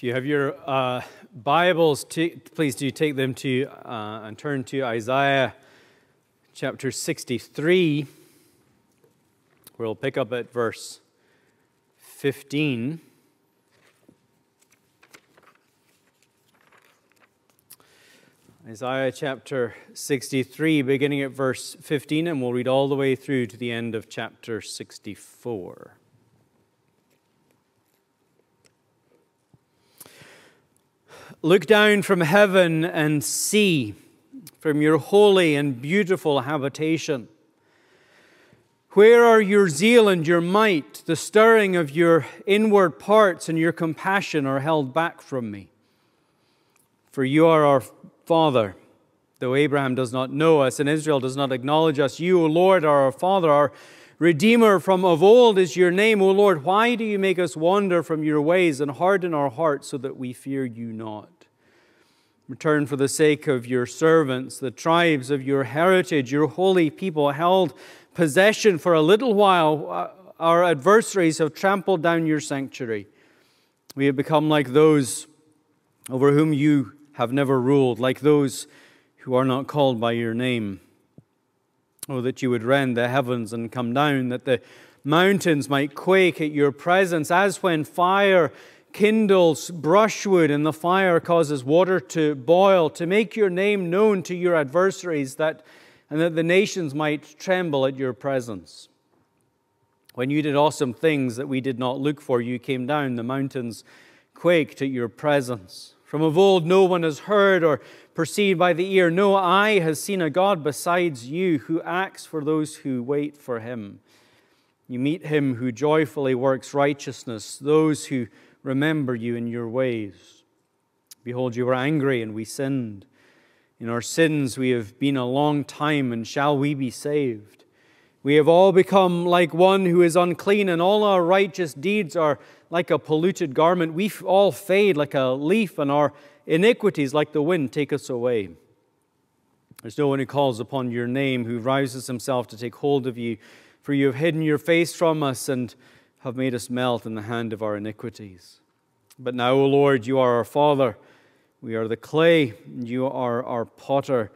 If you have your uh, Bibles, please do take them to uh, and turn to Isaiah chapter 63. We'll pick up at verse 15. Isaiah chapter 63, beginning at verse 15, and we'll read all the way through to the end of chapter 64. Look down from heaven and see from your holy and beautiful habitation. Where are your zeal and your might? The stirring of your inward parts and your compassion are held back from me. For you are our Father. Though Abraham does not know us and Israel does not acknowledge us, you, O Lord, are our Father, our Redeemer from of old is your name, O Lord. Why do you make us wander from your ways and harden our hearts so that we fear you not? Return for the sake of your servants, the tribes of your heritage, your holy people held possession for a little while. Uh, our adversaries have trampled down your sanctuary. We have become like those over whom you have never ruled, like those who are not called by your name. Oh, that you would rend the heavens and come down, that the mountains might quake at your presence, as when fire kindles brushwood and the fire causes water to boil, to make your name known to your adversaries, that, and that the nations might tremble at your presence. When you did awesome things that we did not look for, you came down, the mountains quaked at your presence. From of old, no one has heard or perceived by the ear. No eye has seen a God besides you who acts for those who wait for him. You meet him who joyfully works righteousness, those who remember you in your ways. Behold, you were angry and we sinned. In our sins we have been a long time, and shall we be saved? We have all become like one who is unclean, and all our righteous deeds are like a polluted garment. We all fade like a leaf, and our iniquities, like the wind, take us away. There's no one who calls upon your name, who rises himself to take hold of you, for you have hidden your face from us and have made us melt in the hand of our iniquities. But now, O Lord, you are our Father. We are the clay, and you are our potter.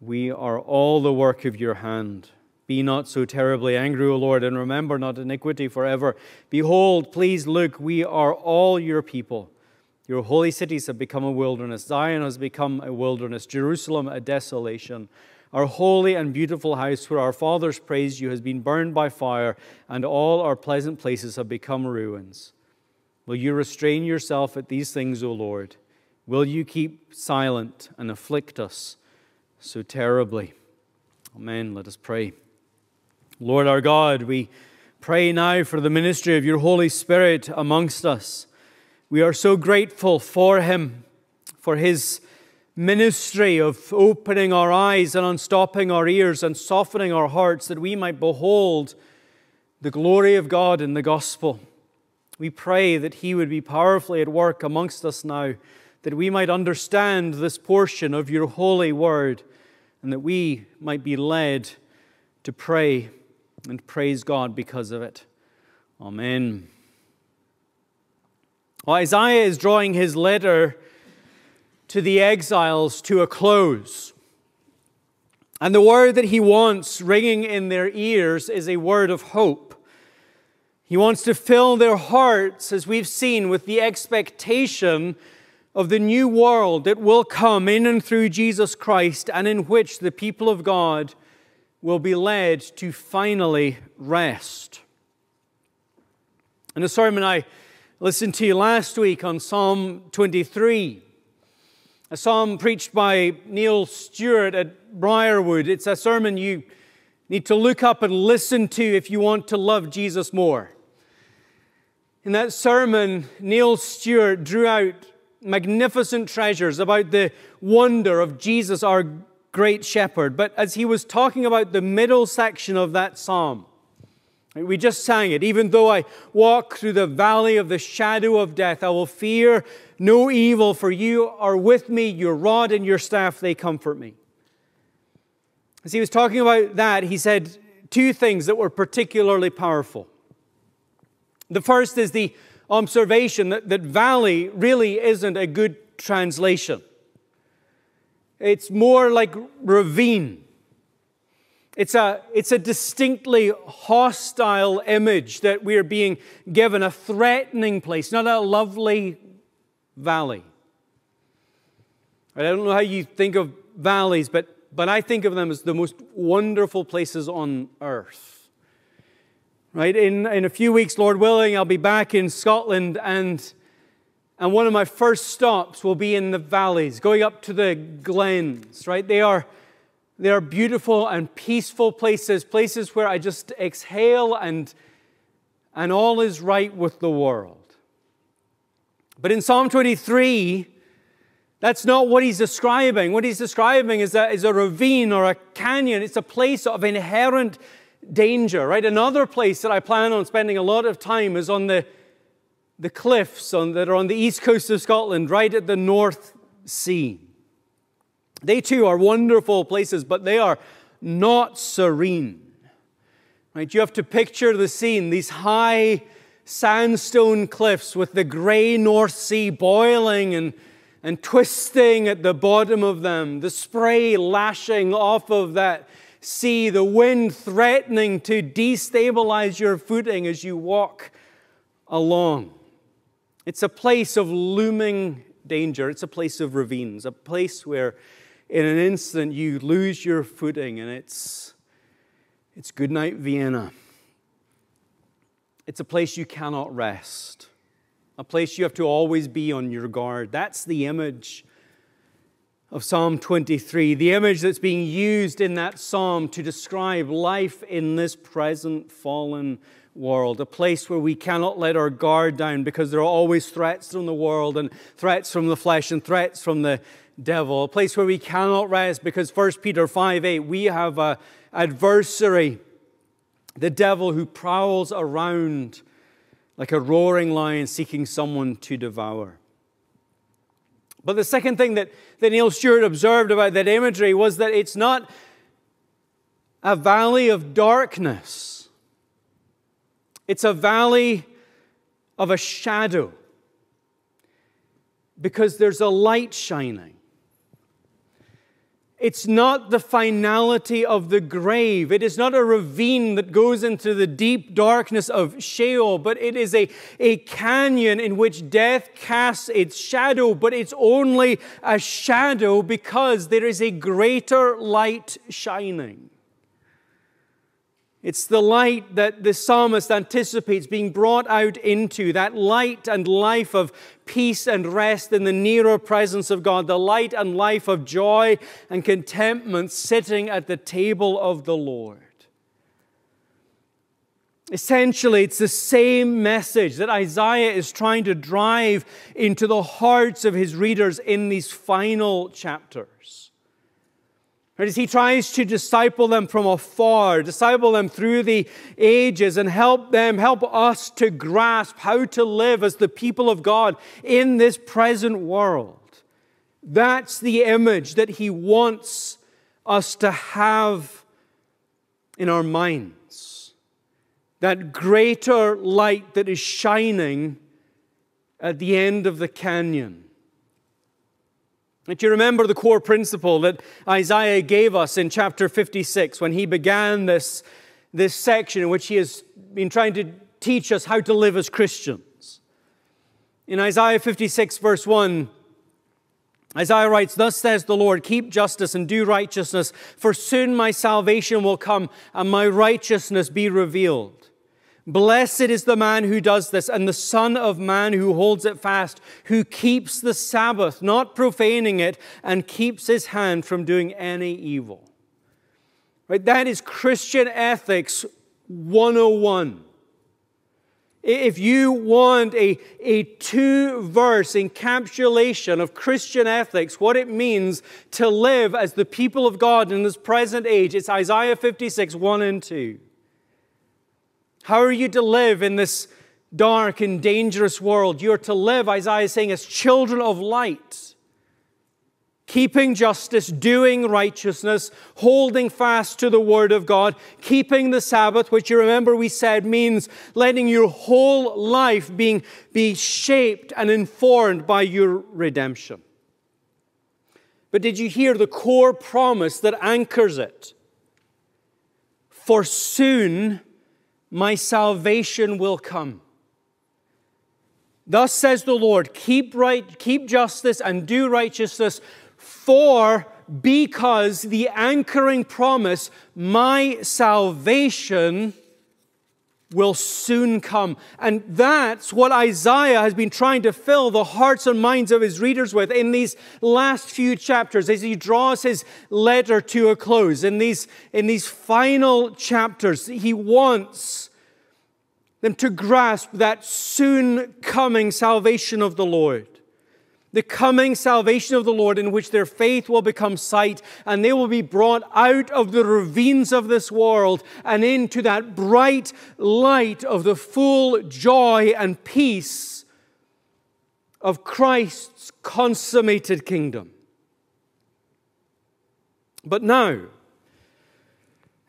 We are all the work of your hand. Be not so terribly angry, O Lord, and remember not iniquity forever. Behold, please look, we are all your people. Your holy cities have become a wilderness. Zion has become a wilderness. Jerusalem a desolation. Our holy and beautiful house, where our fathers praised you, has been burned by fire, and all our pleasant places have become ruins. Will you restrain yourself at these things, O Lord? Will you keep silent and afflict us so terribly? Amen. Let us pray. Lord our God, we pray now for the ministry of your Holy Spirit amongst us. We are so grateful for him, for his ministry of opening our eyes and unstopping our ears and softening our hearts that we might behold the glory of God in the gospel. We pray that he would be powerfully at work amongst us now, that we might understand this portion of your holy word, and that we might be led to pray and praise God because of it. Amen. Well, Isaiah is drawing his letter to the exiles to a close. And the word that he wants ringing in their ears is a word of hope. He wants to fill their hearts, as we've seen, with the expectation of the new world that will come in and through Jesus Christ and in which the people of God will be led to finally rest. In a sermon I listened to last week on Psalm 23, a psalm preached by Neil Stewart at Briarwood. It's a sermon you need to look up and listen to if you want to love Jesus more. In that sermon, Neil Stewart drew out magnificent treasures about the wonder of Jesus, our great shepherd. But as he was talking about the middle section of that psalm, we just sang it. Even though I walk through the valley of the shadow of death, I will fear no evil, for you are with me. Your rod and your staff, they comfort me. As he was talking about that, he said two things that were particularly powerful. The first is the observation that, that valley really isn't a good translation. It's more like ravine. It's a, it's a distinctly hostile image that we're being given, a threatening place, not a lovely valley. I don't know how you think of valleys, but, but I think of them as the most wonderful places on earth. Right? In, in a few weeks, Lord willing, I'll be back in Scotland, and, and one of my first stops will be in the valleys, going up to the glens, right? They are, they are beautiful and peaceful places, places where I just exhale and, and all is right with the world. But in Psalm 23, that's not what he's describing. What he's describing is a, is a ravine or a canyon. It's a place of inherent danger, right? Another place that I plan on spending a lot of time is on the, the cliffs on, that are on the east coast of Scotland, right at the North Sea. They too are wonderful places, but they are not serene. Right? You have to picture the scene, these high sandstone cliffs with the gray North Sea boiling and and twisting at the bottom of them, the spray lashing off of that sea, the wind threatening to destabilize your footing as you walk along. It's a place of looming danger. It's a place of ravines, a place where in an instant you lose your footing and it's, it's goodnight Vienna. It's a place you cannot rest a place you have to always be on your guard. That's the image of Psalm 23, the image that's being used in that psalm to describe life in this present fallen world, a place where we cannot let our guard down because there are always threats from the world and threats from the flesh and threats from the devil, a place where we cannot rest because 1 Peter 5 8, we have an adversary, the devil who prowls around like a roaring lion seeking someone to devour. But the second thing that, that Neil Stewart observed about that imagery was that it's not a valley of darkness, it's a valley of a shadow because there's a light shining. It's not the finality of the grave. It is not a ravine that goes into the deep darkness of Sheol, but it is a, a canyon in which death casts its shadow, but it's only a shadow because there is a greater light shining. It's the light that the psalmist anticipates being brought out into, that light and life of peace and rest in the nearer presence of God, the light and life of joy and contentment sitting at the table of the Lord. Essentially, it's the same message that Isaiah is trying to drive into the hearts of his readers in these final chapters. Right, as he tries to disciple them from afar, disciple them through the ages, and help them, help us to grasp how to live as the people of God in this present world. That's the image that he wants us to have in our minds. That greater light that is shining at the end of the canyon do you remember the core principle that Isaiah gave us in chapter 56 when he began this, this section in which he has been trying to teach us how to live as Christians? In Isaiah 56, verse 1, Isaiah writes, Thus says the Lord, keep justice and do righteousness, for soon my salvation will come and my righteousness be revealed. Blessed is the man who does this, and the Son of Man who holds it fast, who keeps the Sabbath, not profaning it, and keeps his hand from doing any evil. Right? That is Christian ethics 101. If you want a, a two verse encapsulation of Christian ethics, what it means to live as the people of God in this present age, it's Isaiah 56, 1 and 2. How are you to live in this dark and dangerous world? You're to live, Isaiah is saying, as children of light, keeping justice, doing righteousness, holding fast to the Word of God, keeping the Sabbath, which you remember we said means letting your whole life being, be shaped and informed by your redemption. But did you hear the core promise that anchors it? For soon my salvation will come. Thus says the Lord, keep right, keep justice and do righteousness, for because the anchoring promise, my salvation will soon come. And that's what Isaiah has been trying to fill the hearts and minds of his readers with in these last few chapters as he draws his letter to a close. In these, in these final chapters, he wants them to grasp that soon coming salvation of the Lord the coming salvation of the Lord, in which their faith will become sight, and they will be brought out of the ravines of this world and into that bright light of the full joy and peace of Christ's consummated kingdom. But now,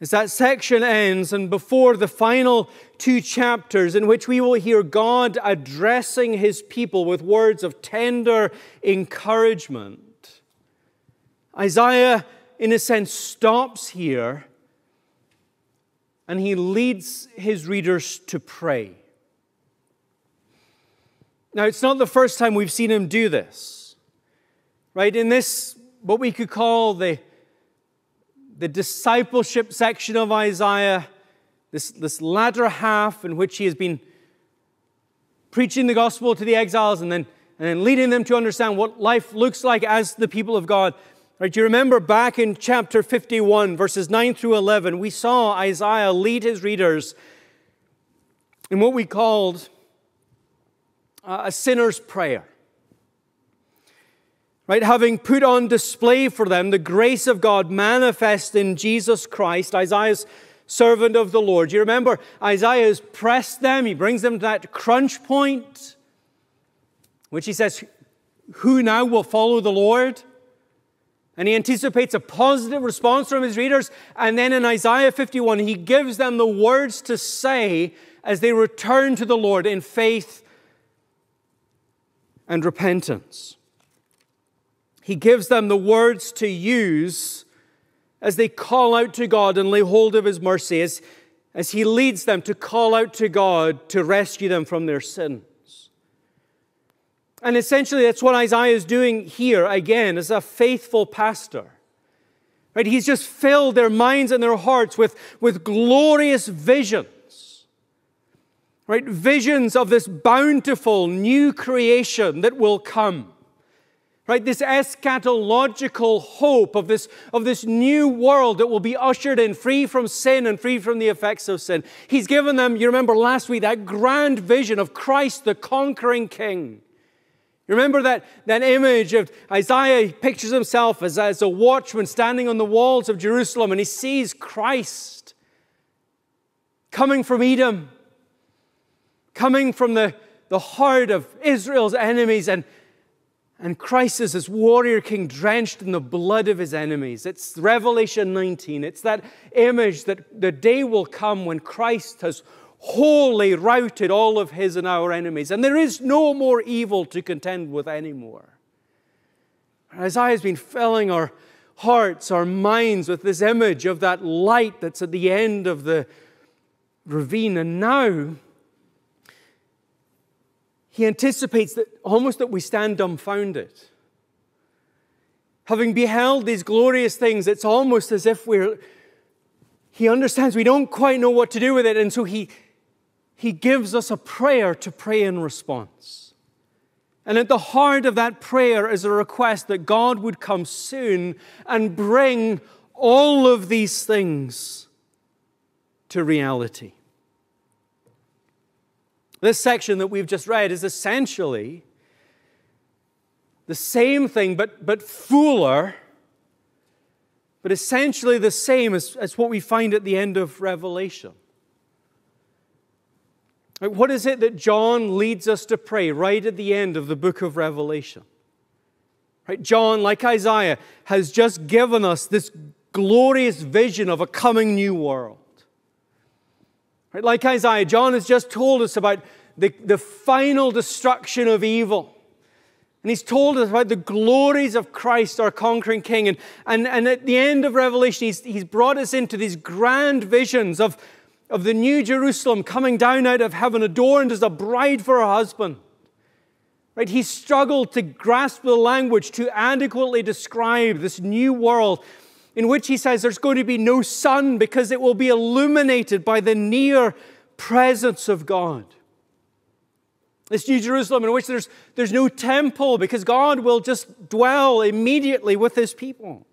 as that section ends, and before the final two chapters, in which we will hear God addressing his people with words of tender encouragement, Isaiah, in a sense, stops here and he leads his readers to pray. Now, it's not the first time we've seen him do this, right? In this, what we could call the the discipleship section of Isaiah, this, this latter half in which he has been preaching the gospel to the exiles and then, and then leading them to understand what life looks like as the people of God. Right, you remember back in chapter 51, verses 9 through 11, we saw Isaiah lead his readers in what we called a sinner's prayer right? Having put on display for them the grace of God manifest in Jesus Christ, Isaiah's servant of the Lord. You remember, Isaiah has pressed them, he brings them to that crunch point, which he says, Who now will follow the Lord? And he anticipates a positive response from his readers. And then in Isaiah 51, he gives them the words to say as they return to the Lord in faith and repentance. He gives them the words to use as they call out to God and lay hold of His mercy, as, as He leads them to call out to God to rescue them from their sins. And essentially, that's what Isaiah is doing here again as a faithful pastor. Right? He's just filled their minds and their hearts with, with glorious visions. Right? Visions of this bountiful new creation that will come right? This eschatological hope of this, of this new world that will be ushered in free from sin and free from the effects of sin. He's given them, you remember last week, that grand vision of Christ, the conquering king. You remember that, that image of Isaiah he pictures himself as, as a watchman standing on the walls of Jerusalem and he sees Christ coming from Edom, coming from the, the heart of Israel's enemies and and Christ is this warrior king drenched in the blood of his enemies. It's Revelation 19. It's that image that the day will come when Christ has wholly routed all of his and our enemies. And there is no more evil to contend with anymore. Isaiah has been filling our hearts, our minds with this image of that light that's at the end of the ravine. And now, he anticipates that almost that we stand dumbfounded. Having beheld these glorious things, it's almost as if we're, he understands we don't quite know what to do with it, and so he, he gives us a prayer to pray in response. And at the heart of that prayer is a request that God would come soon and bring all of these things to reality. This section that we've just read is essentially the same thing, but, but fuller, but essentially the same as, as what we find at the end of Revelation. What is it that John leads us to pray right at the end of the book of Revelation? Right? John, like Isaiah, has just given us this glorious vision of a coming new world. Right? Like Isaiah, John has just told us about the, the final destruction of evil. And he's told us about the glories of Christ, our conquering King. And, and, and at the end of Revelation, he's, he's brought us into these grand visions of, of the new Jerusalem coming down out of heaven, adorned as a bride for her husband. Right? He struggled to grasp the language to adequately describe this new world in which he says there's going to be no sun because it will be illuminated by the near presence of God. This New Jerusalem in which there's, there's no temple because God will just dwell immediately with his people.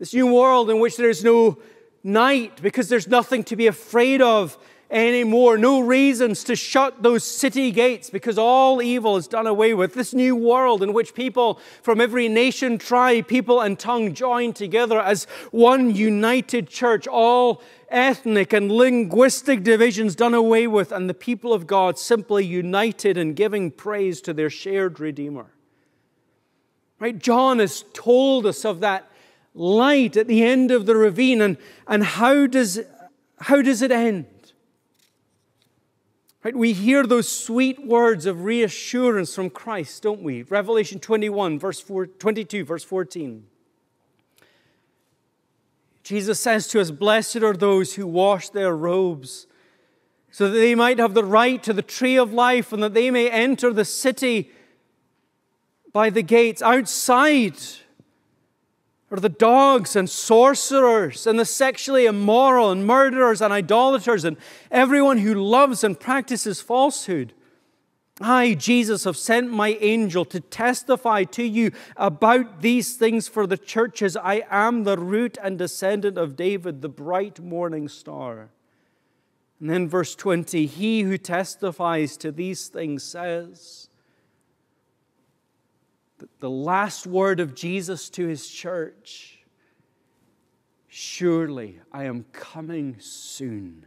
This new world in which there's no night because there's nothing to be afraid of anymore. No reasons to shut those city gates because all evil is done away with. This new world in which people from every nation, tribe, people, and tongue join together as one united church, all ethnic and linguistic divisions done away with, and the people of God simply united in giving praise to their shared Redeemer. Right? John has told us of that light at the end of the ravine, and, and how, does, how does it end? Right? We hear those sweet words of reassurance from Christ, don't we? Revelation 21, verse 4, 22, verse 14. Jesus says to us, Blessed are those who wash their robes, so that they might have the right to the tree of life and that they may enter the city by the gates. Outside are the dogs and sorcerers and the sexually immoral and murderers and idolaters and everyone who loves and practices falsehood. I, Jesus, have sent my angel to testify to you about these things for the churches. I am the root and descendant of David, the bright morning star. And then, verse 20 He who testifies to these things says, the last word of Jesus to his church Surely I am coming soon.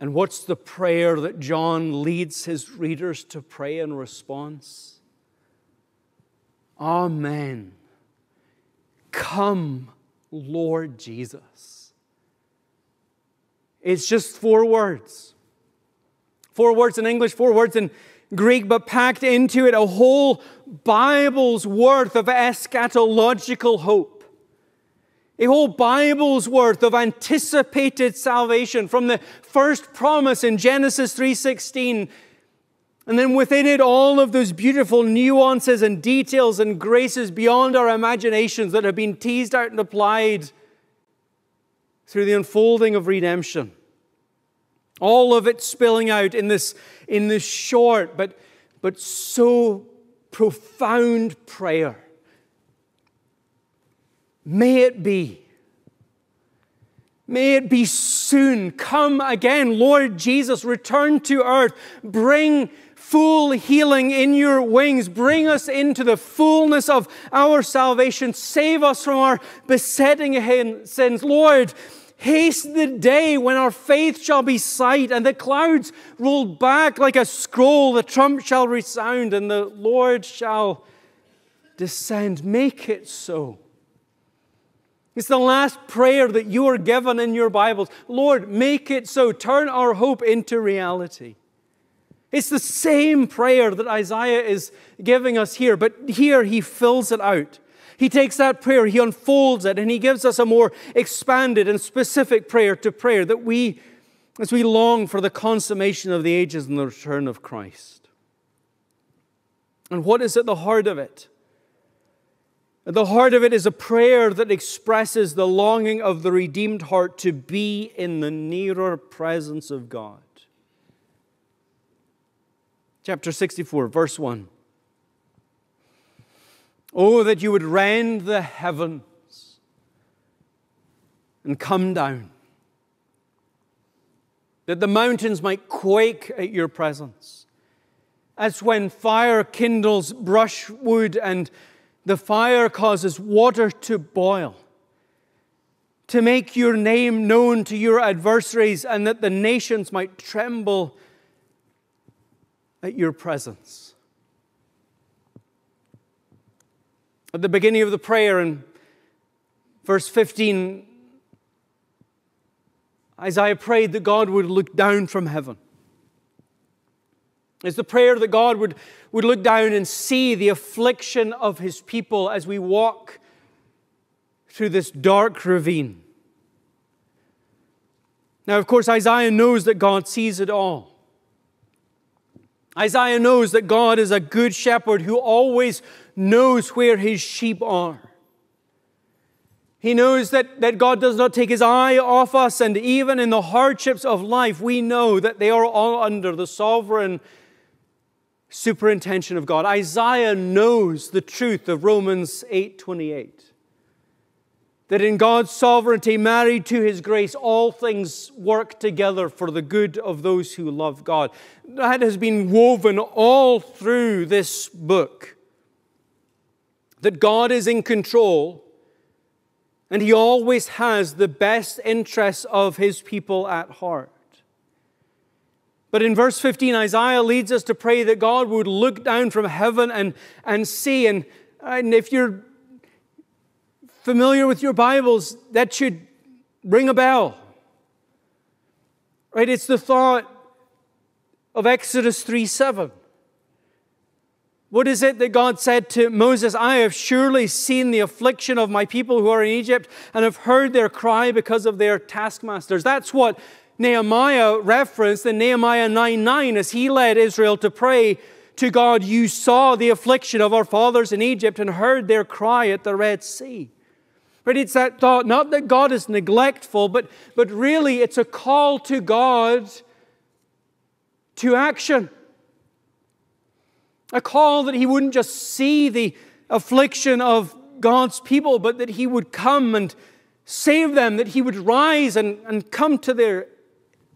And what's the prayer that John leads his readers to pray in response? Amen. Come, Lord Jesus. It's just four words. Four words in English, four words in Greek, but packed into it a whole Bible's worth of eschatological hope. A whole Bible's worth of anticipated salvation from the first promise in Genesis 3:16 and then within it all of those beautiful nuances and details and graces beyond our imaginations that have been teased out and applied through the unfolding of redemption. All of it spilling out in this, in this short but, but so profound prayer. May it be. May it be soon. Come again, Lord Jesus. Return to earth. Bring full healing in your wings. Bring us into the fullness of our salvation. Save us from our besetting sins. Lord, Haste the day when our faith shall be sight, and the clouds roll back like a scroll, the trump shall resound, and the Lord shall descend. Make it so. It's the last prayer that you are given in your Bibles. Lord, make it so. Turn our hope into reality. It's the same prayer that Isaiah is giving us here, but here he fills it out. He takes that prayer, he unfolds it, and he gives us a more expanded and specific prayer to prayer that we, as we long for the consummation of the ages and the return of Christ. And what is at the heart of it? At the heart of it is a prayer that expresses the longing of the redeemed heart to be in the nearer presence of God. Chapter 64, verse 1. Oh, that you would rend the heavens and come down. That the mountains might quake at your presence. As when fire kindles brushwood and the fire causes water to boil. To make your name known to your adversaries and that the nations might tremble at your presence. At the beginning of the prayer in verse 15, Isaiah prayed that God would look down from heaven. It's the prayer that God would, would look down and see the affliction of his people as we walk through this dark ravine. Now, of course, Isaiah knows that God sees it all. Isaiah knows that God is a good shepherd who always knows where his sheep are. He knows that, that God does not take his eye off us, and even in the hardships of life, we know that they are all under the sovereign superintention of God. Isaiah knows the truth of Romans 8:28. That in God's sovereignty, married to his grace, all things work together for the good of those who love God. That has been woven all through this book. That God is in control and he always has the best interests of his people at heart. But in verse 15, Isaiah leads us to pray that God would look down from heaven and, and see. And, and if you're familiar with your Bibles, that should ring a bell. Right? It's the thought of Exodus 3 7. What is it that God said to Moses? I have surely seen the affliction of my people who are in Egypt and have heard their cry because of their taskmasters. That's what Nehemiah referenced in Nehemiah 9 9 as he led Israel to pray to God, You saw the affliction of our fathers in Egypt and heard their cry at the Red Sea. But it's that thought, not that God is neglectful, but, but really it's a call to God to action. A call that He wouldn't just see the affliction of God's people, but that He would come and save them, that He would rise and, and come to their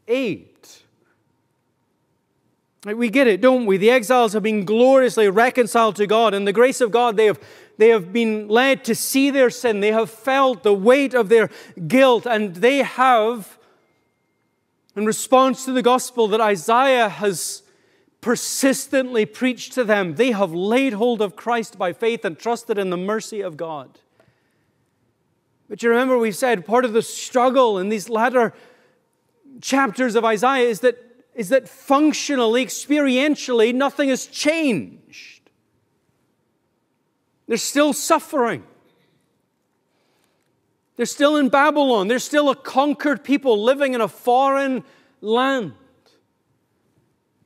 aid. We get it, don't we? The exiles have been gloriously reconciled to God. and the grace of God, they have, they have been led to see their sin. They have felt the weight of their guilt. And they have, in response to the gospel that Isaiah has persistently preached to them, they have laid hold of Christ by faith and trusted in the mercy of God. But you remember, we said part of the struggle in these latter chapters of Isaiah is that, is that functionally, experientially, nothing has changed. They're still suffering. They're still in Babylon. They're still a conquered people living in a foreign land.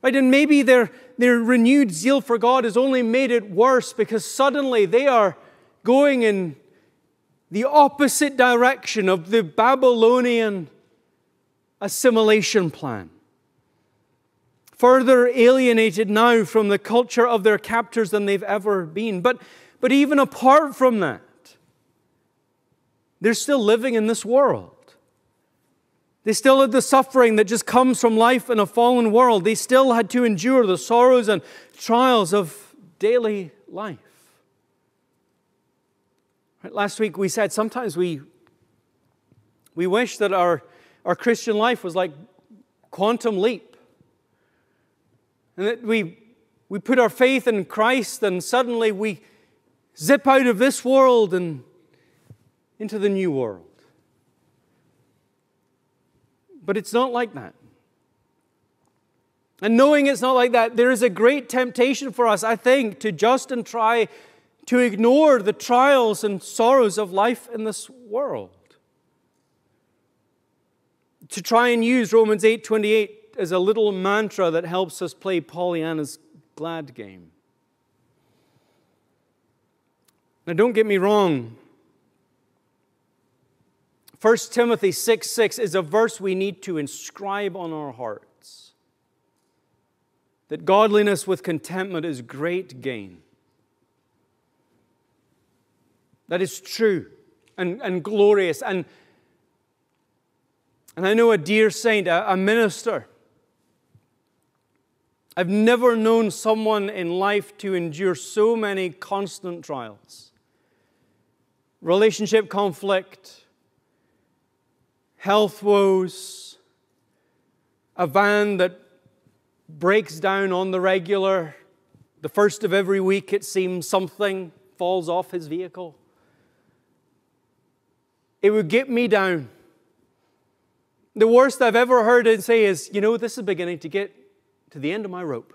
Right? And maybe their, their renewed zeal for God has only made it worse because suddenly they are going in the opposite direction of the Babylonian assimilation plan. Further alienated now from the culture of their captors than they've ever been. But, but even apart from that, they're still living in this world. They still had the suffering that just comes from life in a fallen world. They still had to endure the sorrows and trials of daily life. Right, last week we said sometimes we, we wish that our our Christian life was like quantum leap. And that we, we put our faith in Christ and suddenly we zip out of this world and into the new world. But it's not like that. And knowing it's not like that, there is a great temptation for us, I think, to just and try to ignore the trials and sorrows of life in this world to try and use Romans 8:28 as a little mantra that helps us play Pollyanna's glad game. Now don't get me wrong. 1 Timothy 6 6 is a verse we need to inscribe on our hearts. That godliness with contentment is great gain. That is true and, and glorious. And and I know a dear saint, a, a minister. I've never known someone in life to endure so many constant trials relationship conflict, health woes, a van that breaks down on the regular. The first of every week, it seems something falls off his vehicle. It would get me down. The worst I've ever heard him say is, You know, this is beginning to get to the end of my rope.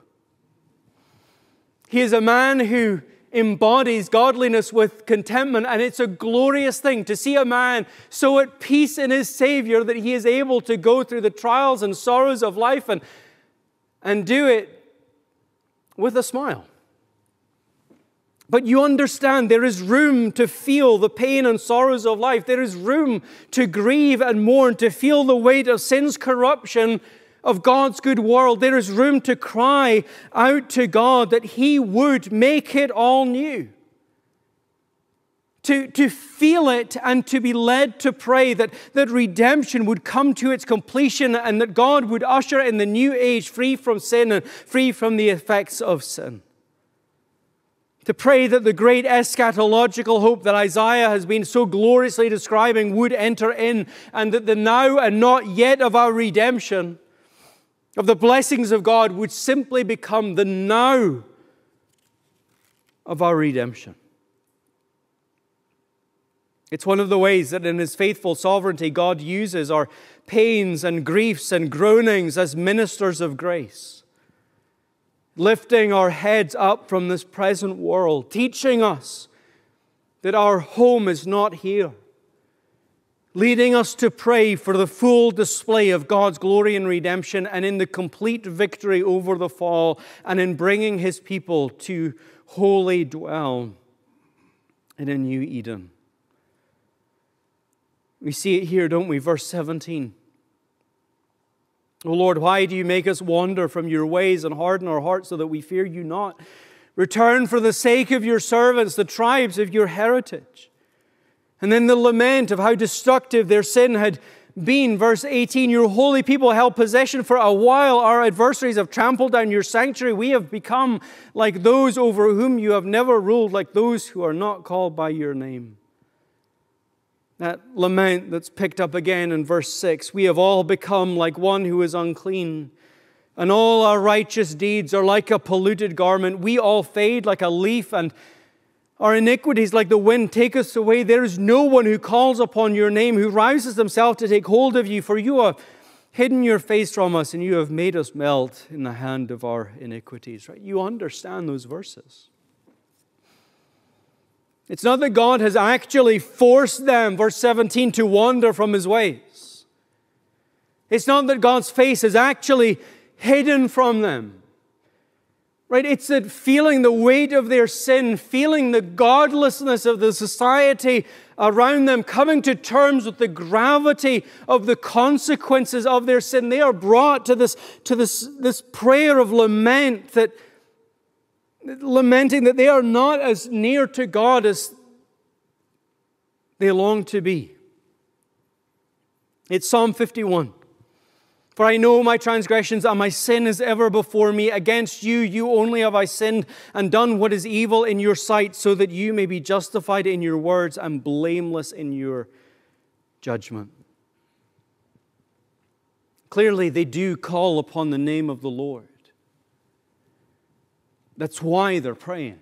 He is a man who embodies godliness with contentment, and it's a glorious thing to see a man so at peace in his Savior that he is able to go through the trials and sorrows of life and, and do it with a smile. But you understand there is room to feel the pain and sorrows of life. There is room to grieve and mourn, to feel the weight of sin's corruption of God's good world. There is room to cry out to God that He would make it all new. To, to feel it and to be led to pray that, that redemption would come to its completion and that God would usher in the new age free from sin and free from the effects of sin to pray that the great eschatological hope that Isaiah has been so gloriously describing would enter in, and that the now and not yet of our redemption, of the blessings of God, would simply become the now of our redemption. It's one of the ways that in His faithful sovereignty, God uses our pains and griefs and groanings as ministers of grace lifting our heads up from this present world, teaching us that our home is not here, leading us to pray for the full display of God's glory and redemption and in the complete victory over the fall and in bringing his people to wholly dwell in a new Eden. We see it here, don't we? Verse 17. O Lord, why do you make us wander from your ways and harden our hearts so that we fear you not? Return for the sake of your servants, the tribes of your heritage. And then the lament of how destructive their sin had been. Verse 18 Your holy people held possession for a while. Our adversaries have trampled down your sanctuary. We have become like those over whom you have never ruled, like those who are not called by your name. That lament that's picked up again in verse 6 We have all become like one who is unclean, and all our righteous deeds are like a polluted garment. We all fade like a leaf, and our iniquities, like the wind, take us away. There is no one who calls upon your name, who rouses himself to take hold of you, for you have hidden your face from us, and you have made us melt in the hand of our iniquities. Right? You understand those verses. It's not that God has actually forced them, verse 17, to wander from his ways. It's not that God's face is actually hidden from them. Right? It's that feeling the weight of their sin, feeling the godlessness of the society around them, coming to terms with the gravity of the consequences of their sin. They are brought to this, to this, this prayer of lament that lamenting that they are not as near to God as they long to be. It's Psalm 51. For I know my transgressions and my sin is ever before me. Against you, you only have I sinned and done what is evil in your sight, so that you may be justified in your words and blameless in your judgment. Clearly, they do call upon the name of the Lord. That's why they're praying.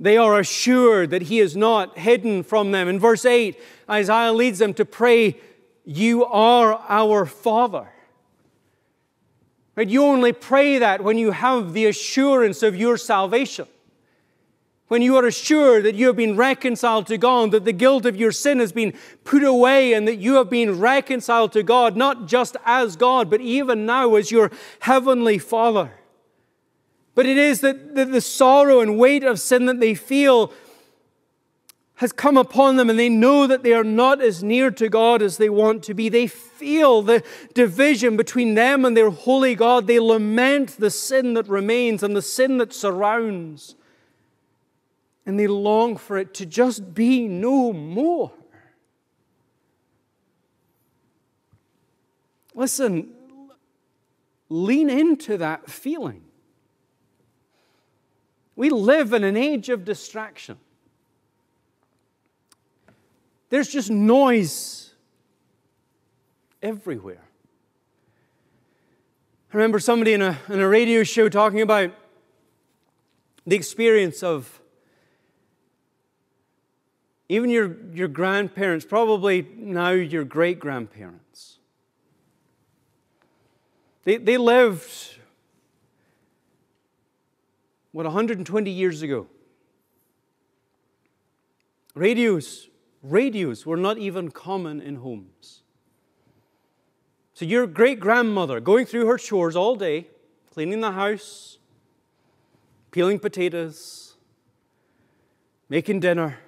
They are assured that He is not hidden from them. In verse 8, Isaiah leads them to pray, You are our Father. Right? You only pray that when you have the assurance of your salvation. When you are assured that you have been reconciled to God, that the guilt of your sin has been put away, and that you have been reconciled to God, not just as God, but even now as your heavenly Father. But it is that the, the sorrow and weight of sin that they feel has come upon them and they know that they are not as near to God as they want to be. They feel the division between them and their holy God. They lament the sin that remains and the sin that surrounds. And they long for it to just be no more. Listen, lean into that feeling. We live in an age of distraction. There's just noise everywhere. I remember somebody in a, in a radio show talking about the experience of even your, your grandparents, probably now your great grandparents. They, they lived, what, 120 years ago. Radios, radios were not even common in homes. So your great grandmother going through her chores all day, cleaning the house, peeling potatoes, making dinner,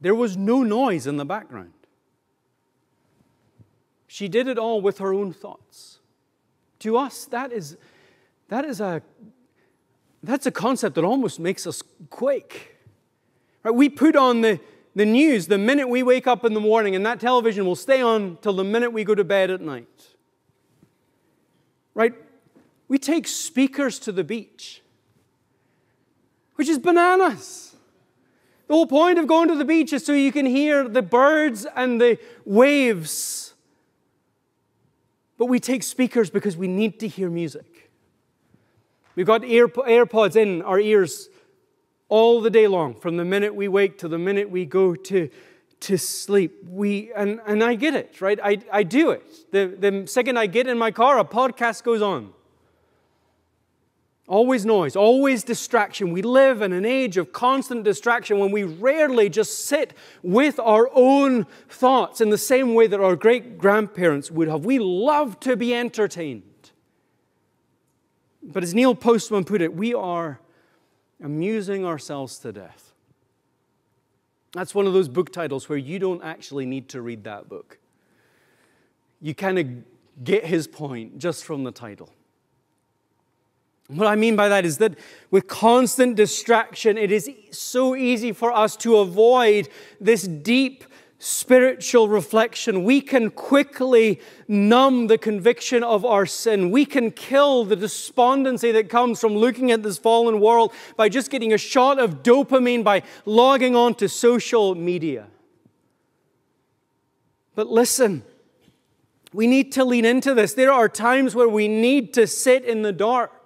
there was no noise in the background. She did it all with her own thoughts. To us, that is, that is a, that's a concept that almost makes us quake. Right? We put on the, the news the minute we wake up in the morning, and that television will stay on till the minute we go to bed at night. Right? We take speakers to the beach, which is bananas. The whole point of going to the beach is so you can hear the birds and the waves. But we take speakers because we need to hear music. We've got ear, AirPods in our ears all the day long, from the minute we wake to the minute we go to, to sleep. We, and, and I get it, right? I, I do it. The, the second I get in my car, a podcast goes on. Always noise, always distraction. We live in an age of constant distraction when we rarely just sit with our own thoughts in the same way that our great grandparents would have. We love to be entertained. But as Neil Postman put it, we are amusing ourselves to death. That's one of those book titles where you don't actually need to read that book. You kind of get his point just from the title. What I mean by that is that with constant distraction, it is so easy for us to avoid this deep spiritual reflection. We can quickly numb the conviction of our sin. We can kill the despondency that comes from looking at this fallen world by just getting a shot of dopamine by logging on to social media. But listen, we need to lean into this. There are times where we need to sit in the dark.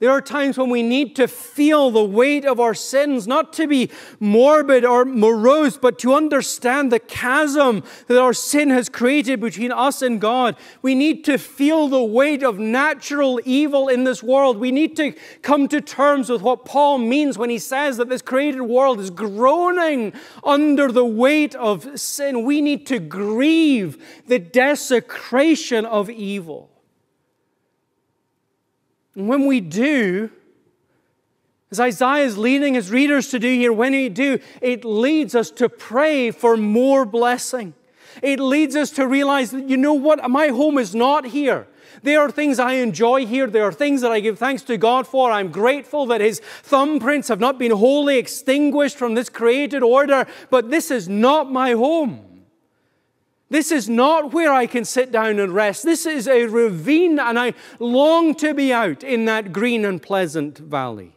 There are times when we need to feel the weight of our sins, not to be morbid or morose, but to understand the chasm that our sin has created between us and God. We need to feel the weight of natural evil in this world. We need to come to terms with what Paul means when he says that this created world is groaning under the weight of sin. We need to grieve the desecration of evil. And when we do, as Isaiah is leading his readers to do here, when we do, it leads us to pray for more blessing. It leads us to realize that, you know what, my home is not here. There are things I enjoy here. There are things that I give thanks to God for. I'm grateful that His thumbprints have not been wholly extinguished from this created order, but this is not my home. This is not where I can sit down and rest. This is a ravine, and I long to be out in that green and pleasant valley.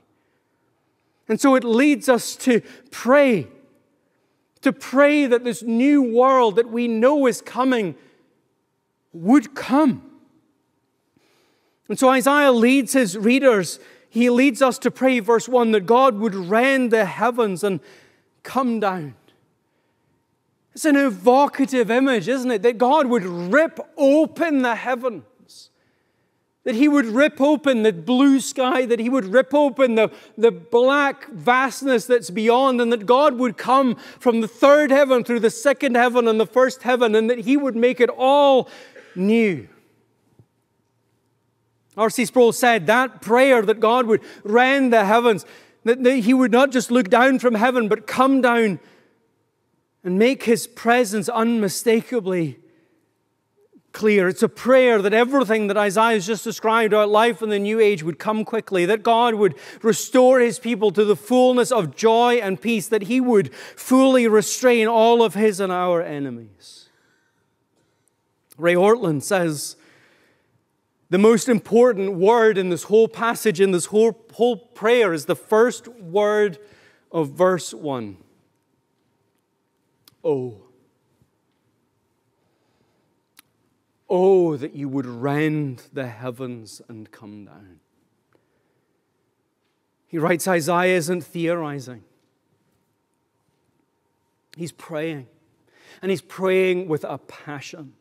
And so it leads us to pray, to pray that this new world that we know is coming would come. And so Isaiah leads his readers, he leads us to pray, verse 1, that God would rend the heavens and come down. It's an evocative image, isn't it? That God would rip open the heavens. That He would rip open the blue sky, that He would rip open the, the black vastness that's beyond, and that God would come from the third heaven through the second heaven and the first heaven, and that He would make it all new. R.C. Sproul said that prayer that God would rend the heavens, that He would not just look down from heaven, but come down and make his presence unmistakably clear. It's a prayer that everything that Isaiah has just described about life in the new age would come quickly, that God would restore his people to the fullness of joy and peace, that he would fully restrain all of his and our enemies. Ray Ortlund says, the most important word in this whole passage, in this whole, whole prayer, is the first word of verse 1. Oh. Oh, that you would rend the heavens and come down. He writes, Isaiah isn't theorizing. He's praying, and he's praying with a passion.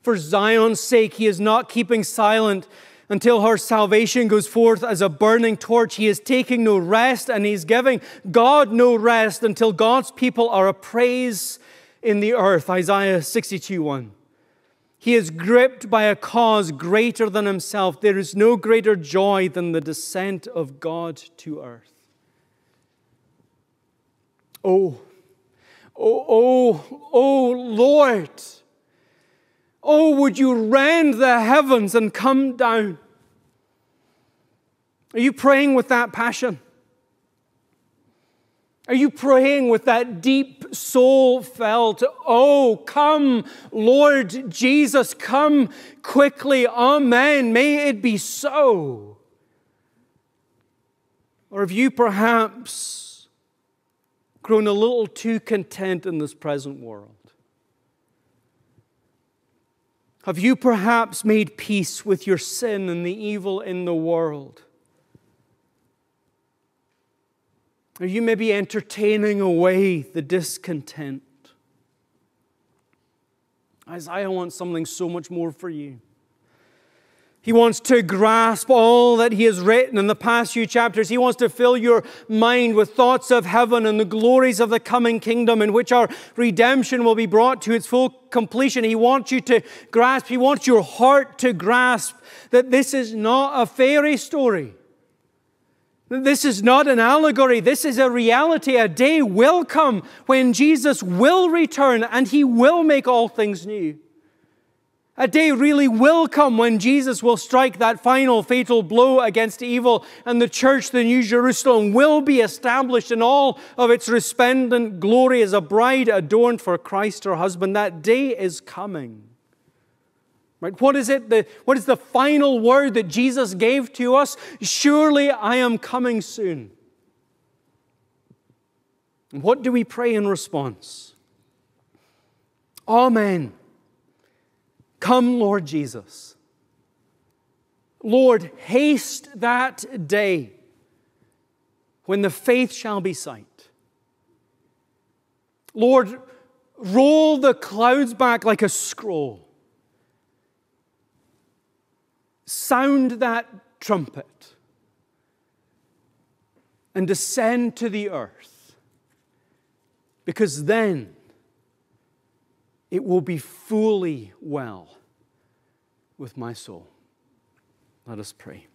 For Zion's sake, he is not keeping silent until her salvation goes forth as a burning torch. He is taking no rest, and he's giving God no rest until God's people are a praise in the earth. Isaiah 62 1. He is gripped by a cause greater than himself. There is no greater joy than the descent of God to earth. Oh, oh, oh, oh, Lord. Oh, would you rend the heavens and come down? Are you praying with that passion? Are you praying with that deep soul felt, oh, come, Lord Jesus, come quickly, amen, may it be so? Or have you perhaps grown a little too content in this present world? Have you perhaps made peace with your sin and the evil in the world? Are you maybe entertaining away the discontent? Isaiah wants something so much more for you. He wants to grasp all that he has written in the past few chapters. He wants to fill your mind with thoughts of heaven and the glories of the coming kingdom in which our redemption will be brought to its full completion. He wants you to grasp, he wants your heart to grasp that this is not a fairy story. This is not an allegory. This is a reality. A day will come when Jesus will return and he will make all things new. A day really will come when Jesus will strike that final fatal blow against evil, and the church, the New Jerusalem, will be established in all of its resplendent glory as a bride adorned for Christ her husband. That day is coming. Right? What is it? The, what is the final word that Jesus gave to us? Surely I am coming soon. What do we pray in response? Amen. Come, Lord Jesus. Lord, haste that day when the faith shall be sight. Lord, roll the clouds back like a scroll sound that trumpet and descend to the earth, because then it will be fully well with my soul. Let us pray.